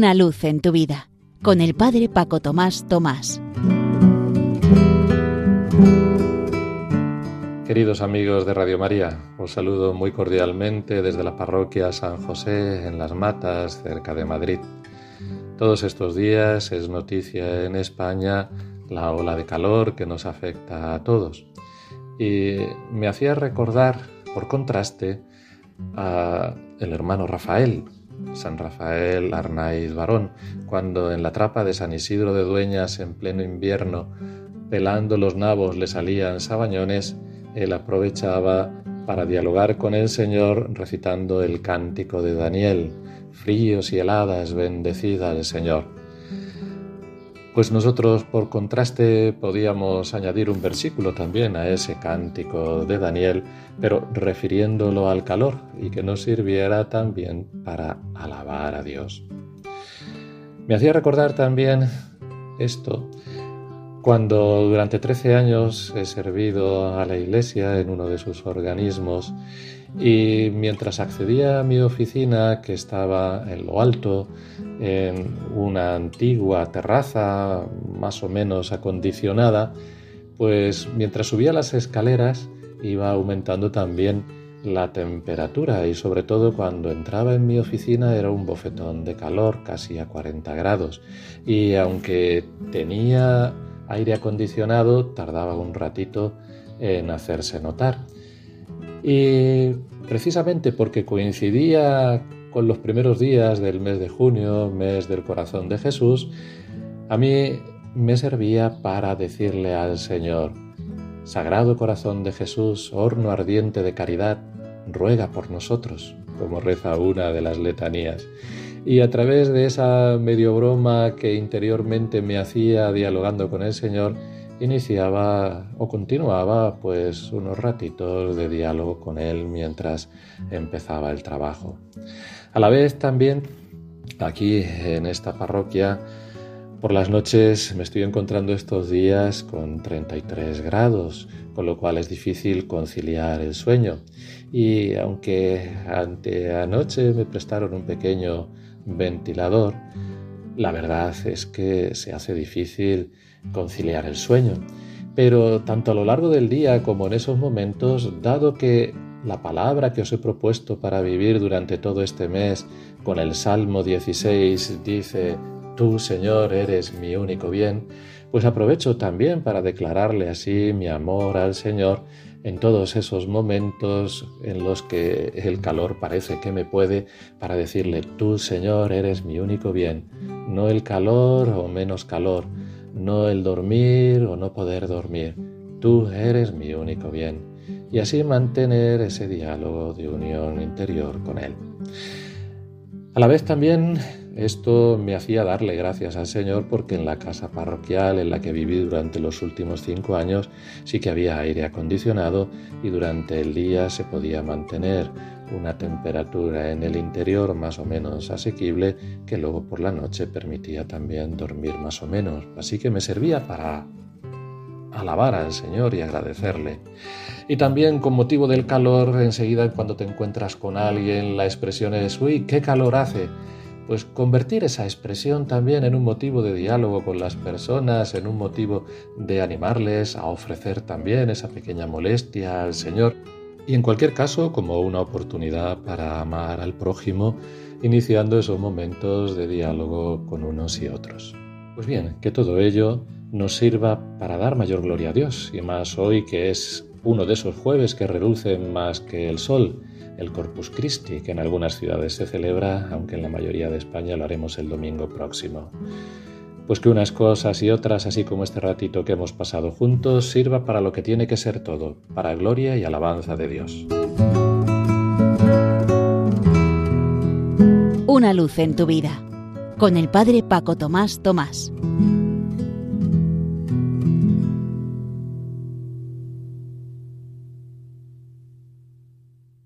Una luz en tu vida con el Padre Paco Tomás Tomás. Queridos amigos de Radio María, os saludo muy cordialmente desde la parroquia San José en Las Matas, cerca de Madrid. Todos estos días es noticia en España la ola de calor que nos afecta a todos. Y me hacía recordar, por contraste, a el hermano Rafael, San Rafael Arnaiz Barón, cuando en la trapa de San Isidro de Dueñas en pleno invierno, pelando los nabos le salían sabañones, él aprovechaba para dialogar con el Señor recitando el cántico de Daniel, fríos y heladas, bendecida el Señor. Pues nosotros, por contraste, podíamos añadir un versículo también a ese cántico de Daniel, pero refiriéndolo al calor y que nos sirviera también para alabar a Dios. Me hacía recordar también esto cuando durante 13 años he servido a la Iglesia en uno de sus organismos y mientras accedía a mi oficina, que estaba en lo alto, en una antigua terraza más o menos acondicionada, pues mientras subía las escaleras iba aumentando también la temperatura y sobre todo cuando entraba en mi oficina era un bofetón de calor casi a 40 grados y aunque tenía aire acondicionado tardaba un ratito en hacerse notar. Y precisamente porque coincidía con los primeros días del mes de junio, mes del corazón de Jesús, a mí me servía para decirle al Señor, Sagrado corazón de Jesús, horno ardiente de caridad, ruega por nosotros, como reza una de las letanías. Y a través de esa medio broma que interiormente me hacía dialogando con el Señor, iniciaba o continuaba pues unos ratitos de diálogo con él mientras empezaba el trabajo. A la vez también aquí en esta parroquia por las noches me estoy encontrando estos días con 33 grados, con lo cual es difícil conciliar el sueño. Y aunque ante anoche me prestaron un pequeño ventilador, la verdad es que se hace difícil conciliar el sueño. Pero tanto a lo largo del día como en esos momentos, dado que la palabra que os he propuesto para vivir durante todo este mes con el Salmo 16 dice, Tú, Señor, eres mi único bien, pues aprovecho también para declararle así mi amor al Señor en todos esos momentos en los que el calor parece que me puede, para decirle, Tú, Señor, eres mi único bien, no el calor o menos calor, no el dormir o no poder dormir. Tú eres mi único bien. Y así mantener ese diálogo de unión interior con Él. A la vez también esto me hacía darle gracias al Señor porque en la casa parroquial en la que viví durante los últimos cinco años sí que había aire acondicionado y durante el día se podía mantener una temperatura en el interior más o menos asequible que luego por la noche permitía también dormir más o menos. Así que me servía para alabar al Señor y agradecerle. Y también con motivo del calor, enseguida cuando te encuentras con alguien, la expresión es, uy, qué calor hace. Pues convertir esa expresión también en un motivo de diálogo con las personas, en un motivo de animarles a ofrecer también esa pequeña molestia al Señor y en cualquier caso como una oportunidad para amar al prójimo, iniciando esos momentos de diálogo con unos y otros. Pues bien, que todo ello nos sirva para dar mayor gloria a Dios, y más hoy que es uno de esos jueves que relucen más que el sol, el Corpus Christi, que en algunas ciudades se celebra, aunque en la mayoría de España lo haremos el domingo próximo pues que unas cosas y otras, así como este ratito que hemos pasado juntos, sirva para lo que tiene que ser todo, para gloria y alabanza de Dios. Una luz en tu vida, con el Padre Paco Tomás Tomás.